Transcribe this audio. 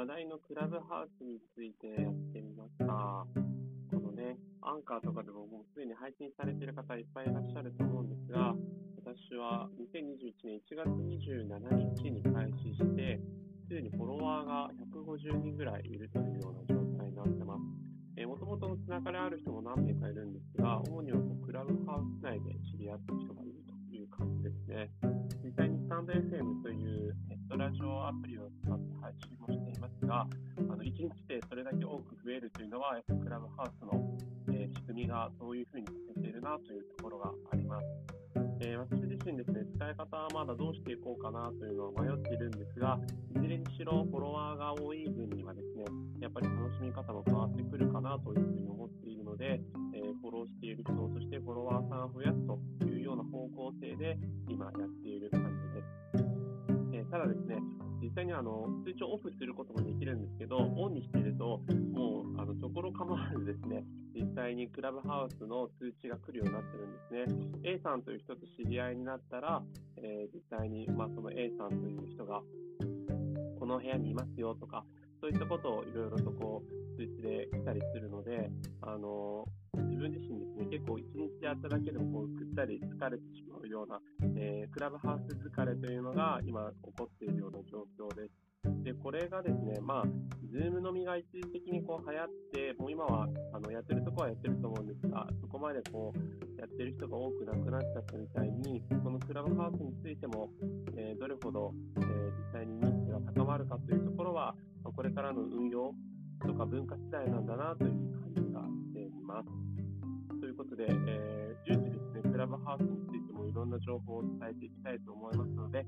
のクラブハウスについてやってみました。このね、アンカーとかでももうすでに配信されている方いっぱいいらっしゃると思うんですが、私は2021年1月27日に開始して、すでにフォロワーが150人ぐらいいるというような状態になってます。えー、もともとのつながりある人も何名かいるんですが、主にはクラブハウス内で知り合った人がいるという感じですね。実際にスタンド FM というネットラジオアプリを使って配が、あの1日でそれだけ多く増えるというのは、やっぱクラブハウスの、えー、仕組みがどういうふうにさせているなというところがあります。えー、私自身ですね、使い方はまだどうしていこうかなというのを迷っているんですが、いずれにしろフォロワーが多い分にはですね、やっぱり楽しみ方も変わってくるかなというふうに思っているので、えー、フォローしている人、そしてフォロワーさんを増やすというような方向性で今やっている感じです。えー、ただですね、実際にあの通知をオフすることもできるんですけど、オンにしていると、もうあのところ構わずですね、実際にクラブハウスの通知が来るようになってるんですね。A さんという人と知り合いになったら、えー、実際に、まあ、その A さんという人が、この部屋にいますよとか、そういったことをいろいろとこう通知で来たりするので、あの自身ですね、結構一日やっただけでもこうぐったり疲れてしまうような、えー、クラブハウス疲れというのが今起こっているような状況です。で、これがですね、まあ、ズーム飲みが一時的にこう流行って、もう今はあのやってるとこはやってると思うんですが、そこまでこうやってる人が多くなくなっちゃったみたいに、このクラブハウスについても、えー、どれほど、えー、実際に認知が高まるかというところは、これからの運用とか文化次第なんだなという感じがで、えー、順次ですね、クラブハウスについてもいろんな情報を伝えていきたいと思いますので、